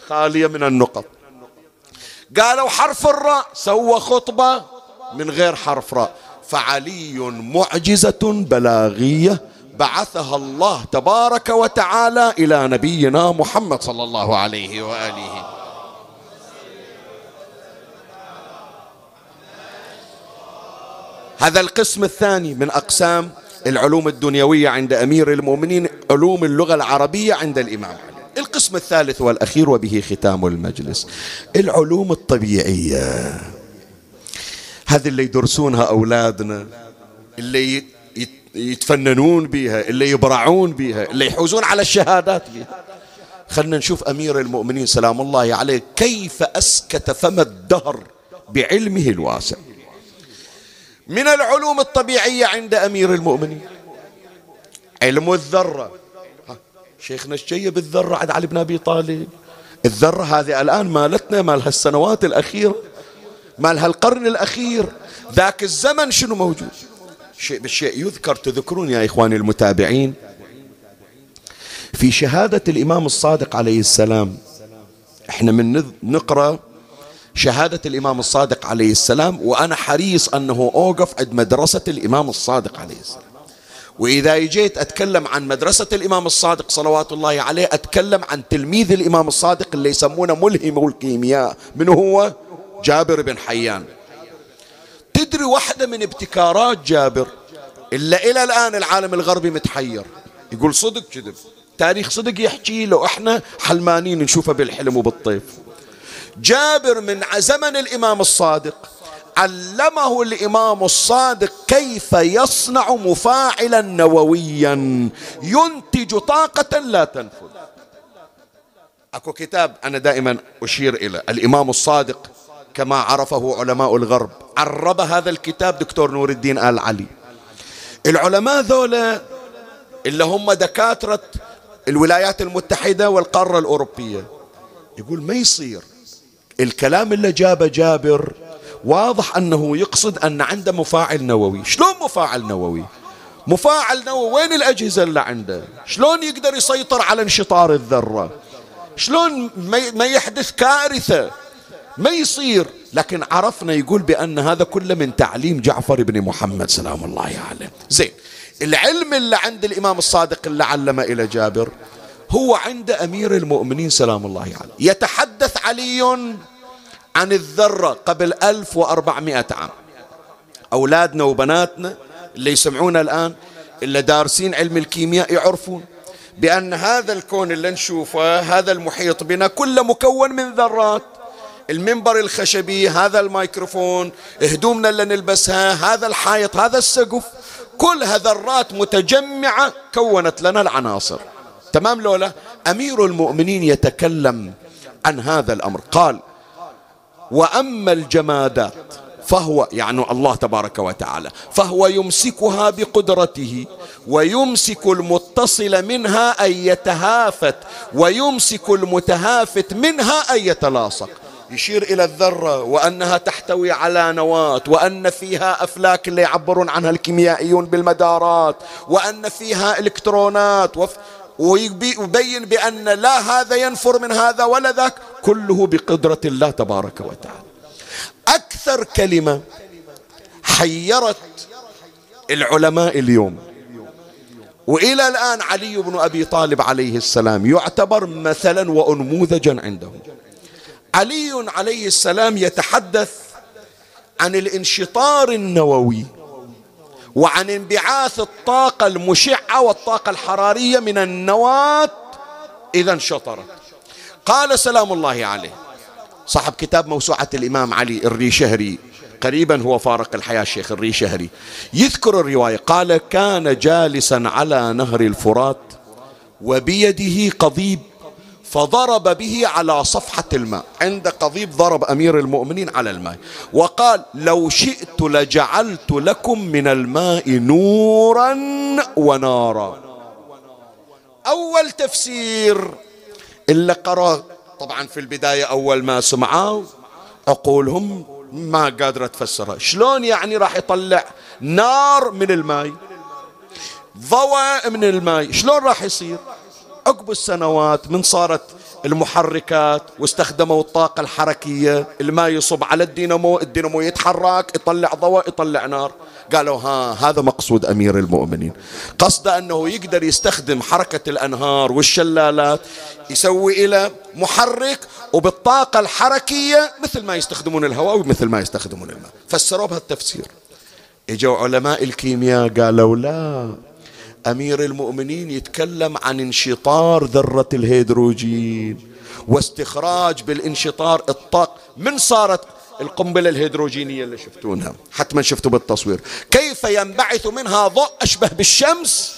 خالية من النقط. قالوا حرف الراء سوى خطبة من غير حرف راء. فعلي معجزة بلاغية بعثها الله تبارك وتعالى إلى نبينا محمد صلى الله عليه وآله. هذا القسم الثاني من أقسام العلوم الدنيوية عند أمير المؤمنين علوم اللغة العربية عند الإمام علي. القسم الثالث والأخير وبه ختام المجلس. العلوم الطبيعية. هذه اللي يدرسونها أولادنا اللي يتفننون بها اللي يبرعون بها اللي يحوزون على الشهادات بها خلنا نشوف أمير المؤمنين سلام الله عليه كيف أسكت فم الدهر بعلمه الواسع. من العلوم الطبيعية عند أمير المؤمنين؟ علم الذرة. شيخنا الشيب الذرة عند علي بن أبي طالب؟ الذرة هذه الآن مالتنا مال هالسنوات الأخيرة. مال هالقرن الأخير. ذاك الزمن شنو موجود؟ شيء بالشيء يذكر تذكرون يا إخواني المتابعين. في شهادة الإمام الصادق عليه السلام إحنا من نقرأ شهادة الإمام الصادق عليه السلام وأنا حريص أنه أوقف عند مدرسة الإمام الصادق عليه السلام. وإذا جيت أتكلم عن مدرسة الإمام الصادق صلوات الله عليه أتكلم عن تلميذ الإمام الصادق اللي يسمونه ملهم الكيمياء من هو؟ جابر بن حيان. تدري واحدة من ابتكارات جابر؟ إلا إلى الآن العالم الغربي متحير. يقول صدق كذب. تاريخ صدق يحكي له إحنا حلمانين نشوفه بالحلم وبالطيف. جابر من زمن الإمام الصادق. علمه الإمام الصادق كيف يصنع مفاعلا نوويا ينتج طاقة لا تنفذ. أكو كتاب أنا دائما أشير إلى. الإمام الصادق كما عرفه علماء الغرب. عرب هذا الكتاب دكتور نور الدين آل علي. العلماء ذولا اللي هم دكاترة الولايات المتحدة والقارة الأوروبية. يقول ما يصير؟ الكلام اللي جابه جابر واضح أنه يقصد أن عنده مفاعل نووي. شلون مفاعل نووي؟ مفاعل نووي وين الأجهزة اللي عنده؟ شلون يقدر يسيطر على انشطار الذرة؟ شلون ما يحدث كارثة؟ ما يصير. لكن عرفنا يقول بأن هذا كله من تعليم جعفر بن محمد سلام الله عليه. زين العلم اللي عند الإمام الصادق اللي علم إلى جابر هو عند أمير المؤمنين سلام الله عليه. يتحدث علي عن الذرة قبل 1400 عام. أولادنا وبناتنا اللي يسمعونا الآن اللي دارسين علم الكيمياء يعرفون بأن هذا الكون اللي نشوفه هذا المحيط بنا كله مكون من ذرات. المنبر الخشبي هذا الميكروفون هدومنا اللي نلبسها هذا الحائط هذا السقف كلها ذرات متجمعة كونت لنا العناصر. تمام لولا؟ أمير المؤمنين يتكلم عن هذا الأمر قال وأما الجمادات فهو يعني الله تبارك وتعالى فهو يمسكها بقدرته ويمسك المتصل منها أن يتهافت ويمسك المتهافت منها أن يتلاصق. يشير إلى الذرة وأنها تحتوي على نواة وأن فيها أفلاك اللي يعبرون عنها الكيميائيون بالمدارات وأن فيها إلكترونات وف ويبين بأن لا هذا ينفر من هذا ولا ذاك كله بقدرة الله تبارك وتعالى. أكثر كلمة حيرت العلماء اليوم. وإلى الآن علي بن أبي طالب عليه السلام يعتبر مثلا وانموذجا عندهم. علي عليه السلام يتحدث عن الانشطار النووي وعن انبعاث الطاقة المشعة والطاقة الحرارية من النواة إذا انشطرت. قال سلام الله عليه. صاحب كتاب موسوعة الإمام علي الريشهري قريبا هو فارق الحياة الشيخ الريشهري. يذكر الرواية قال كان جالسا على نهر الفرات وبيده قضيب فضرب به على صفحة الماء. عند قضيب ضرب أمير المؤمنين على الماء. وقال لو شئت لجعلت لكم من الماء نورا ونارا. أول تفسير اللي قرأ طبعا في البداية أول ما سمعوا عقولهم ما قادرة تفسرها شلون يعني راح يطلع نار من الماء؟ ضوء من الماء. شلون راح يصير؟ عقب السنوات من صارت المحركات واستخدموا الطاقة الحركية الماء يصب على الدينامو الدينامو يتحرك يطلع ضوء يطلع نار. قالوا ها هذا مقصود أمير المؤمنين. قصد أنه يقدر يستخدم حركة الأنهار والشلالات يسوي إلى محرك وبالطاقة الحركية مثل ما يستخدمون الهواء ومثل ما يستخدمون الماء. فسروا بهالتفسير. إجوا علماء الكيمياء قالوا لا. أمير المؤمنين يتكلم عن انشطار ذرة الهيدروجين واستخراج بالانشطار الطاق من صارت القنبلة الهيدروجينية اللي شفتونها حتما شفتوا بالتصوير. كيف ينبعث منها ضوء أشبه بالشمس؟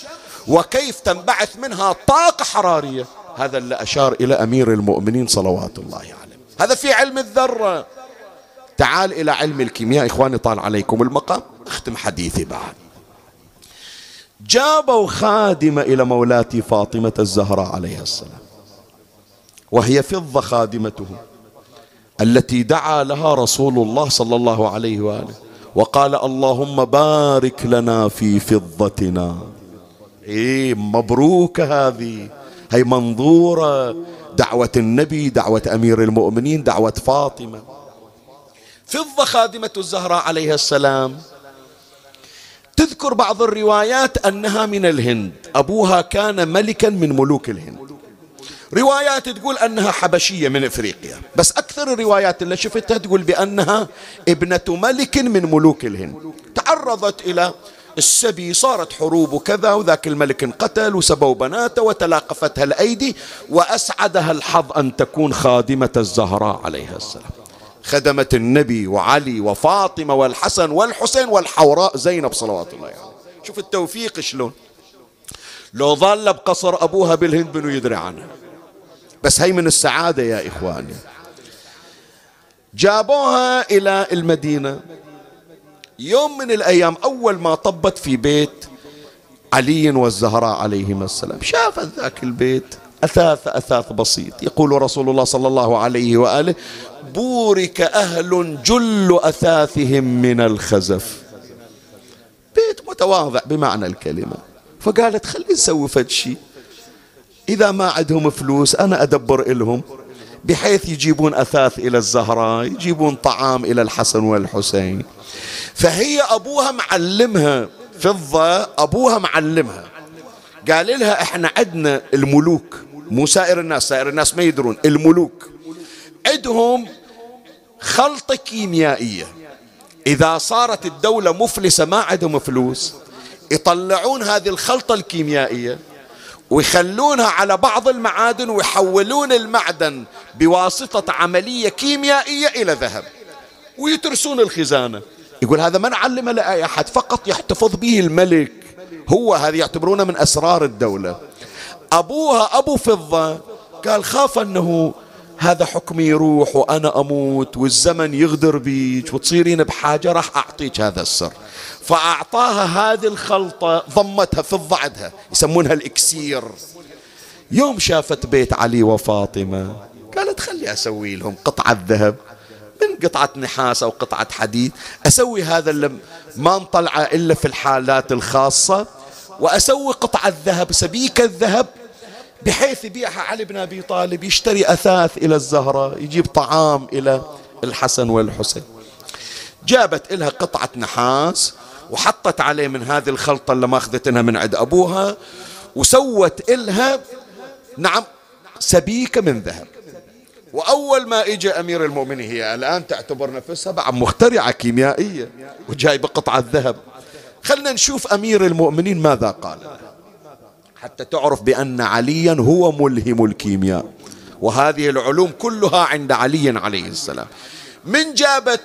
وكيف تنبعث منها طاقة حرارية؟ هذا اللي أشار إلى أمير المؤمنين صلوات الله عليه. هذا في علم الذرة. تعال إلى علم الكيمياء إخواني طال عليكم المقام. أختم حديثي بعد. جابوا خادمة إلى مولاتي فاطمة الزهراء عليها السلام. وهي فضة خادمته التي دعا لها رسول الله صلى الله عليه وآله وقال اللهم بارك لنا في فضتنا. إيه مبروك هذه. هي منظورة دعوة النبي دعوة أمير المؤمنين دعوة فاطمة. فضة خادمة الزهراء عليها السلام. تذكر بعض الروايات أنها من الهند. أبوها كان ملكا من ملوك الهند. روايات تقول أنها حبشية من إفريقيا. بس أكثر الروايات اللي شفتها تقول بأنها ابنة ملك من ملوك الهند. تعرضت إلى السبي صارت حروب وكذا وذاك الملك انقتل وسبوا بناته وتلاقفتها الأيدي وأسعدها الحظ أن تكون خادمة الزهراء عليها السلام. خدمت النبي وعلي وفاطمة والحسن والحسين والحوراء زينب صلوات الله عليه يعني. شوف التوفيق شلون. لو ظل بقصر أبوها بالهند بنو يدري عنها بس هي من السعادة يا إخواني. جابوها إلى المدينة. يوم من الأيام أول ما طبت في بيت علي والزهراء عليهما السلام. شافت ذاك البيت أثاث أثاث بسيط. يقول رسول الله صلى الله عليه وآله بورك أهل جل أثاثهم من الخزف. بيت متواضع بمعنى الكلمة. فقالت خلي نسوي فد شيء إذا ما عندهم فلوس أنا أدبر إلهم. بحيث يجيبون أثاث إلى الزهراء يجيبون طعام إلى الحسن والحسين. فهي أبوها معلمها. فضة أبوها معلمها. قال لها إحنا عندنا الملوك. مو سائر الناس. سائر الناس ما يدرون. الملوك. عندهم خلطة كيميائية. إذا صارت الدولة مفلسة ما عندهم فلوس يطلعون هذه الخلطة الكيميائية ويخلونها على بعض المعادن ويحولون المعدن بواسطة عملية كيميائية إلى ذهب ويترسون الخزانة. يقول هذا ما نعلمه لأي أحد فقط يحتفظ به الملك. هو هذه يعتبرونه من أسرار الدولة. أبوها أبو فضة قال خاف أنه هذا حكمي يروح وأنا أموت والزمن يغدر بيك وتصيرين بحاجة راح أعطيك هذا السر. فأعطاها هذه الخلطة ضمتها في الضعدها يسمونها الإكسير. يوم شافت بيت علي وفاطمة قالت خلي أسوي لهم قطعة ذهب. من قطعة نحاس أو قطعة حديد أسوي هذا اللي ما نطلعه إلا في الحالات الخاصة وأسوي قطعة ذهب سبيكة الذهب بحيث يبيعها علي بن أبي طالب يشتري أثاث إلى الزهرة يجيب طعام إلى الحسن والحسين. جابت لها قطعة نحاس وحطت عليه من هذه الخلطة اللي ما أخذتها من عند أبوها وسوت إلها نعم سبيكة من ذهب. وأول ما إجى أمير المؤمنين هي الآن تعتبر نفسها بعد مخترعة كيميائية وجايبة قطعة ذهب. خلنا نشوف أمير المؤمنين ماذا قال. حتى تعرف بأن عليا هو ملهم الكيمياء. وهذه العلوم كلها عند علي عليه السلام. من جابت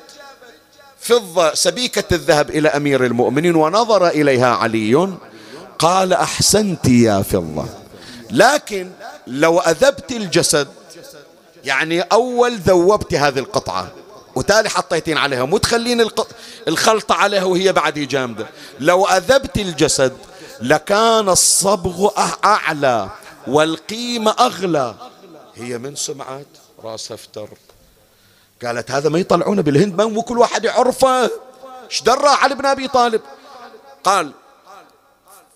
فضة سبيكة الذهب إلى أمير المؤمنين ونظر إليها علي. قال أحسنت يا فضة. لكن لو أذبت الجسد يعني أول ذوبت هذه القطعة. وتالي حطيتين عليها. مو تخلين الخلطة عليها وهي بعد جامدة لو أذبت الجسد لكان الصبغ أعلى والقيمة أغلى. هي من سمعت راس أفتر. قالت هذا ما يطلعونه بالهند مو كل واحد يعرفه إيش درى علي بن أبي طالب؟ قال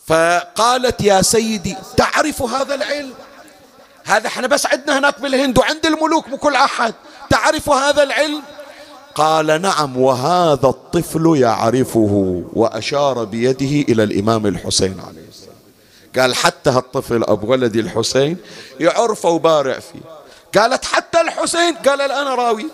فقالت يا سيدي تعرف هذا العلم؟ هذا إحنا بس عندنا هناك بالهند وعند الملوك مو كل أحد. تعرف هذا العلم؟ قال نعم وهذا الطفل يعرفه وأشار بيده إلى الإمام الحسين عليه السلام. قال حتى هالطفل أبو ولدي الحسين يعرفه وبارع فيه. قالت حتى الحسين قال الآن راويك.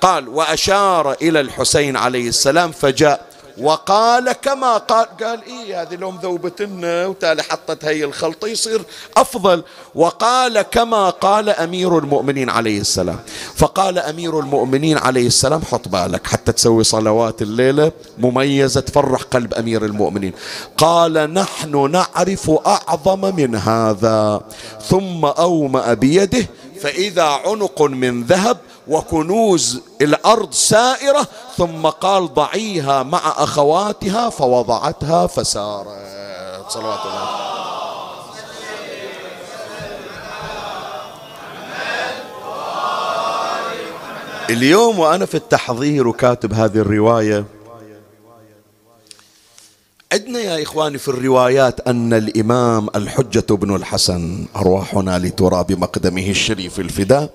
قال وأشار إلى الحسين عليه السلام فجاء وقال كما قال قال إيه هذه لو مذوبتنا وتالي حطت هي الخلطة يصير أفضل. وقال كما قال أمير المؤمنين عليه السلام. فقال أمير المؤمنين عليه السلام حط بالك حتى تسوي صلوات الليلة مميزة تفرح قلب أمير المؤمنين. قال نحن نعرف أعظم من هذا ثم أومأ بيده فإذا عنق من ذهب وكنوز الأرض سائرة ثم قال ضعيها مع أخواتها فوضعتها فسارت. صلوات الله. اليوم وأنا في التحضير وكاتب هذه الرواية عندنا يا إخواني في الروايات أن الإمام الحجة بن الحسن أرواحنا لتراب مقدمه الشريف الفداء.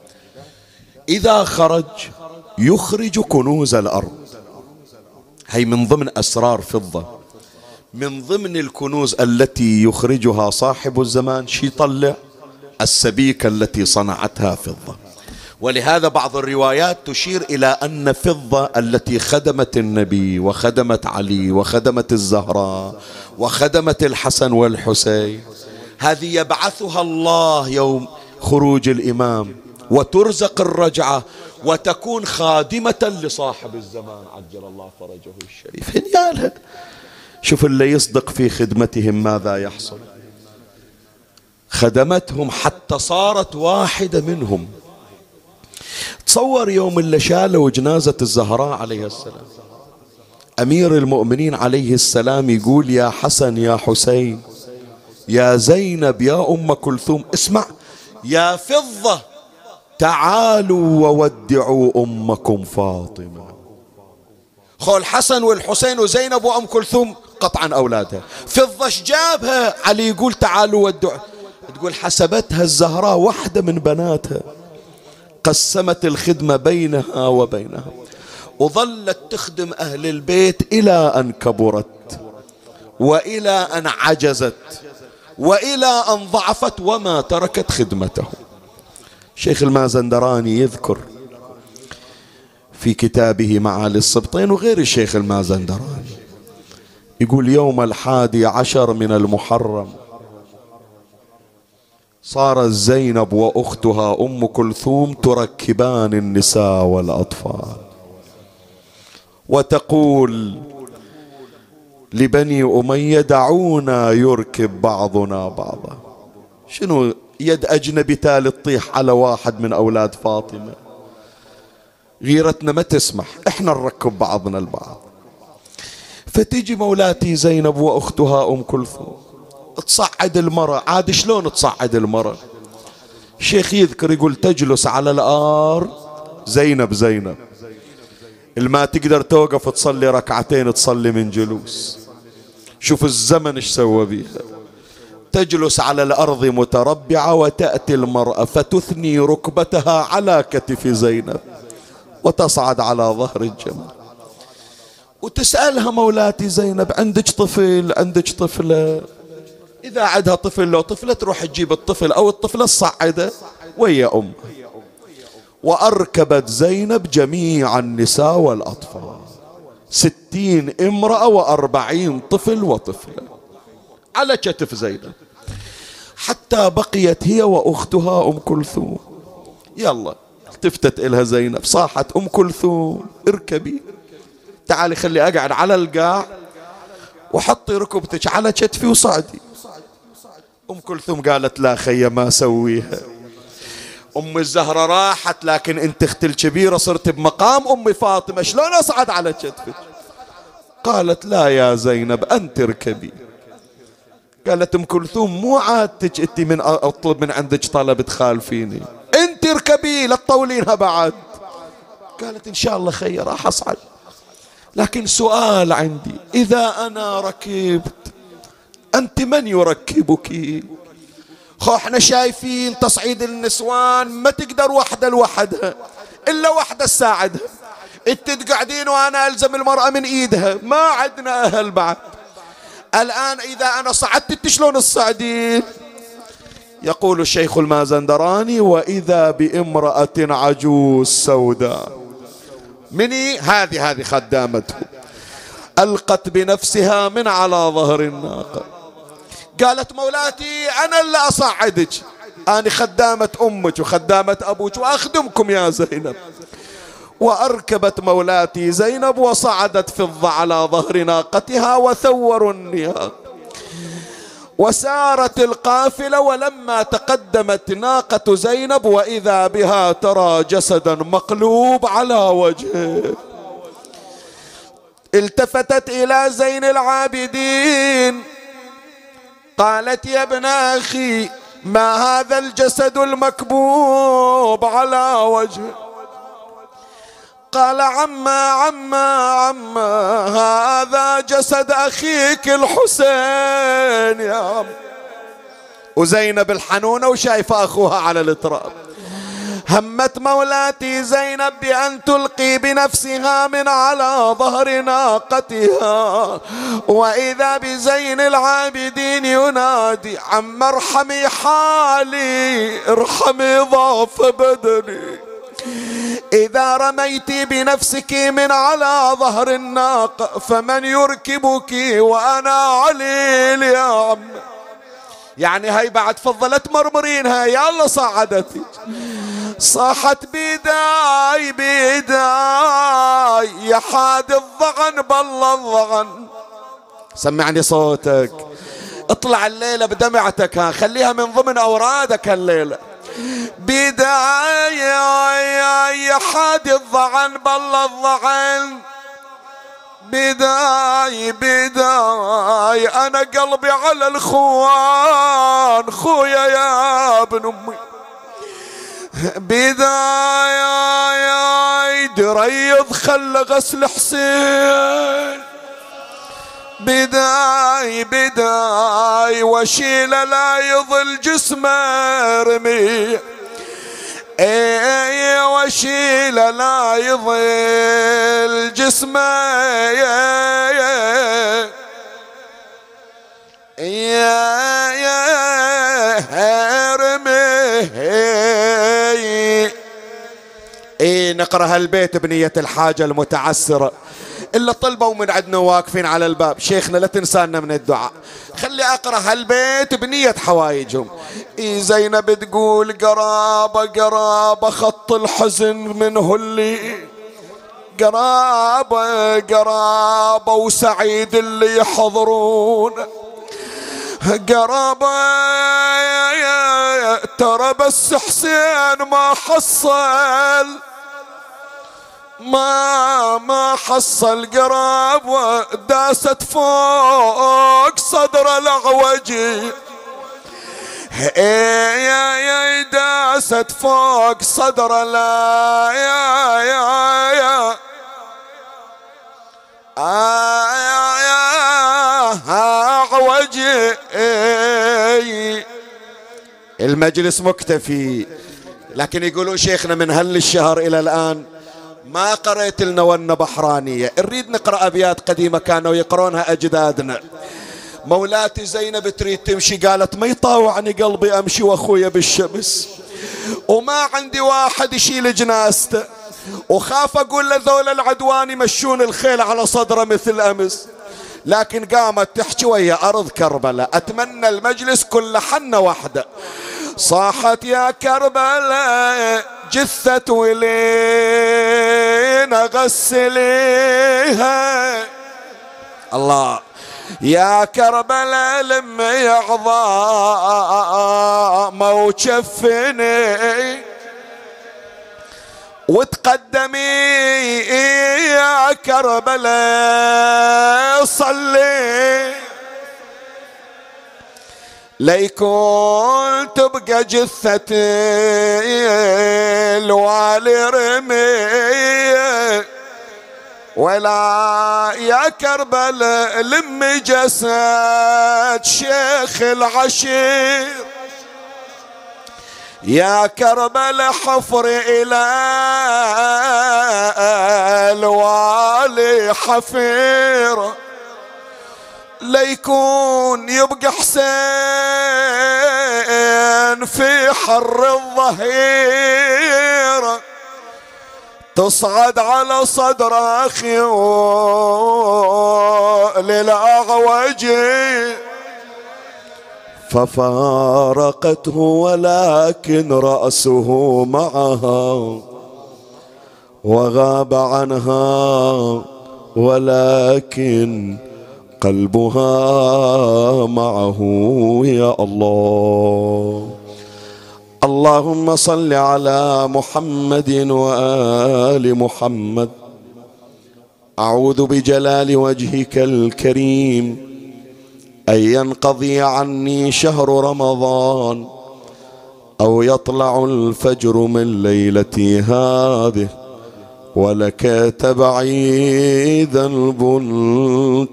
إذا خرج يخرج كنوز الأرض. هي من ضمن أسرار فضة. من ضمن الكنوز التي يخرجها صاحب الزمان شي طلع السبيكة التي صنعتها فضة. ولهذا بعض الروايات تشير إلى أن فضة التي خدمت النبي وخدمت علي وخدمت الزهراء وخدمت الحسن والحسين هذه يبعثها الله يوم خروج الإمام. وترزق الرجعة وتكون خادمة لصاحب الزمان. عجل الله فرجه الشريف. هنيالها شوف اللي يصدق في خدمتهم ماذا يحصل. خدمتهم حتى صارت واحدة منهم. تصور يوم اللي شالوا جنازة الزهراء عليه السلام. أمير المؤمنين عليه السلام يقول يا حسن يا حسين يا زينب يا أم كلثوم اسمع يا فضة تعالوا وودعوا أمكم فاطمة. خو الحسن والحسين وزينب وأم كلثوم قطعا أولادها فضة جابها علي يقول تعالوا ودعوا. تقول حسبتها الزهراء واحدة من بناتها. قسمت الخدمة بينها وبينها وظلت تخدم أهل البيت إلى أن كبرت وإلى أن عجزت وإلى أن ضعفت وما تركت خدمته شيخ المازندراني يذكر في كتابه معالي السبطين وغير الشيخ المازندراني. يقول يوم الحادي عشر من المحرم صارت زينب وأختها أم كلثوم تركبان النساء والأطفال. وتقول لبني أمية دعونا يركب بعضنا بعضا. شنو يد أجنبي تالي تطيح على واحد من أولاد فاطمة. غيرتنا ما تسمح إحنا نركب بعضنا البعض. فتيجي مولاتي زينب وأختها أم كلثوم. تصعد المرأة عاد شلون تصعد المرأة؟ الشيخ يذكر يقول تجلس على الأرض زينب زينب. الما تقدر توقف تصلي ركعتين تصلي من جلوس. شوف الزمن إيش سوى بيها. تجلس على الأرض متربعة وتأتي المرأة فتثني ركبتها على كتف زينب وتصعد على ظهر الجمل وتسألها مولاتي زينب عندك طفل؟ عندك طفلة؟ إذا عندها طفل لو طفلة تروح تجيب الطفل أو الطفلة تصعده ويا أم. وأركبت زينب جميع النساء والأطفال. ستين امرأة وأربعين طفل وطفلة على كتف زينب. حتى بقيت هي وأختها أم كلثوم. يلا التفتت إلها زينب صاحت أم كلثوم. اركبي. تعالي خلي أقعد على القاع وحطي ركبتك على كتفي وصعدي. أم كلثوم قالت لا خي ما أسويها. أم الزهرة راحت لكن أنت أختي الكبيرة صرت بمقام أمي فاطمة شلون أصعد على كتفك؟ قالت لا يا زينب أنت اركبي. قالت أم كلثوم مو عادتك أنت من أطلب من عندك طلب تخالفيني. أنت اركبي لا تطولينها بعد. قالت إن شاء الله خير راح أصعد. لكن سؤال عندي إذا أنا ركبت أنت من يركبك? خو إحنا شايفين تصعيد النسوان ما تقدر وحدة لوحدها إلا وحدة تساعدها. إنت تقعدين وأنا ألزم المرأة من إيدها ما عندنا أهل بعد. الآن إذا أنا صعدت أنت شلون تصعدين يقول الشيخ المازندراني وإذا بامرأة عجوز سوداء. مني؟ هذه هذه خدامته. ألقت بنفسها من على ظهر الناقة. قالت مولاتي أنا اللي أصعدك. أنا خدامة أمك وخدامة أبوك وأخدمكم يا زينب. وأركبت مولاتي زينب وصعدت فضة على ظهر ناقتها وثوروا النياق وسارت القافلة ولما تقدمت ناقة زينب وإذا بها ترى جسدا مقلوب على وجهه. التفتت إلى زين العابدين. قالت يا ابن أخي ما هذا الجسد المكبوب على وجهه؟ قال عما عما عما هذا جسد أخيك الحسين يا عم وزينب الحنونة وشايفة أخوها على التراب همت مولاتي زينب بأن تلقي بنفسها من على ظهر ناقتها. وإذا بزين العابدين ينادي عم ارحمي حالي ارحمي ضعف بدني. إذا رميت بنفسك من على ظهر الناقة فمن يركبك وأنا عليل يا عم يعني هاي بعد فضلت مرمرينها يلا صعدتك صاحت بيداي بيداي. يا حاد الضغن بالله الضغن. سمعني صوتك. اطلع الليلة بدمعتك ها. خليها من ضمن أورادك الليلة. بداية حاد الضعن بالله الضعن. بداي بداي أنا قلبي على الخوان خويا يا ابن أمي. بداية يا دريض خلى غسل حسين. بداي بداي وشيل لا يظل جسمه رمي. إي وشيل لا يظل جسمه يا يا. يا رمي. إي نقرأ هالبيت بنية الحاجة المتعسرة إلا طلبوا من عندنا واقفين على الباب. شيخنا لا تنسانا من الدعاء. خلي أقرأ هالبيت بنية حوايجهم. إي زينب تقول قرابة قرابة خط الحزن منه اللي قرابة قرابة وسعيد اللي يحضرون. قرابة ترى بس حسين ما حصل. ما ما حصل قراب وداست فوق صدر العوجي يا يا داست فوق صدر لا يا يا يا. يا يا عوجي المجلس مكتفي. لكن يقولوا شيخنا من هل الشهر إلى الآن؟ ما قريت لنا ون بحرانية. نريد نقرأ أبيات قديمة كانوا يقرونها أجدادنا. مولاتي زينب تريد تمشي قالت ما يطاوعني قلبي أمشي وأخويا بالشمس. وما عندي واحد يشيل جنازته. وخاف أقول لذول العدوان يمشون الخيل على صدره مثل أمس. لكن قامت تحكي ويا أرض كربلاء أتمنى المجلس كل حنة واحدة. صاحت يا كربلاء جثة ولين غسليها الله. يا كربلاء لمي عظام وشفني وتقدمي يا كربلاء صلي. ليكون تبقى جثتي الوالي رمي ولا يا كربل لم جسد شيخ العشير. يا كربل حفر إلى الوالي حفير. ليكون يبقى حسين في حر الظهير. تصعد على صدر أخي للأعوج. ففارقته ولكن رأسه معها. وغاب عنها ولكن قلبها معه يا الله. اللهم صل على محمد وآل محمد. أعوذ بجلال وجهك الكريم. أن ينقضي عني شهر رمضان أو يطلع الفجر من ليلتي هذه. ولك تبعي ذنب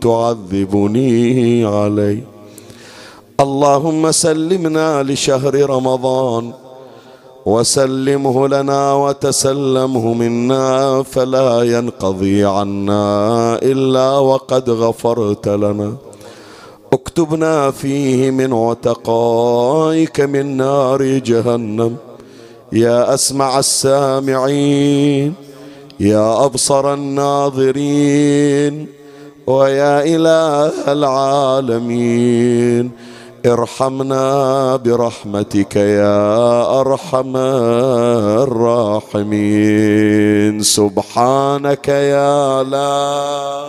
تعذبني عليه اللهم سلمنا لشهر رمضان وسلمه لنا وتسلمه منا فلا ينقضي عنا إلا وقد غفرت لنا. اكتبنا فيه من عتقائك من نار جهنم. يا أسمع السامعين. يا أبصر الناظرين ويا إله العالمين. ارحمنا برحمتك يا أرحم الراحمين. سبحانك يا لا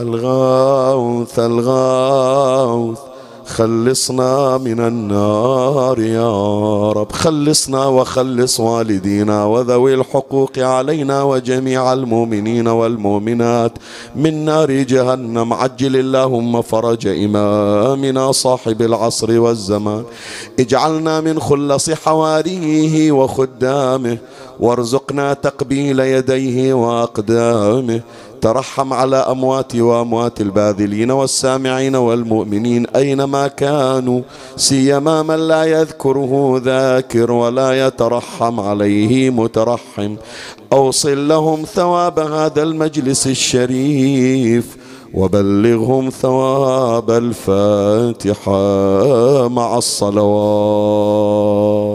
الغوث الغوث. خلصنا من النار يا رب. خلصنا وخلص والدينا وذوي الحقوق علينا وجميع المؤمنين والمؤمنات. من نار جهنم عجل اللهم فرج إمامنا صاحب العصر والزمان. اجعلنا من خلص حواريه وخدامه. وارزقنا تقبيل يديه وأقدامه. ترحم على أمواتي وأموات الباذلين والسامعين والمؤمنين أينما كانوا سيما من لا يذكره ذاكر ولا يترحم عليه مترحم. أوصل لهم ثواب هذا المجلس الشريف وبلغهم ثواب الفاتحة مع الصلوات.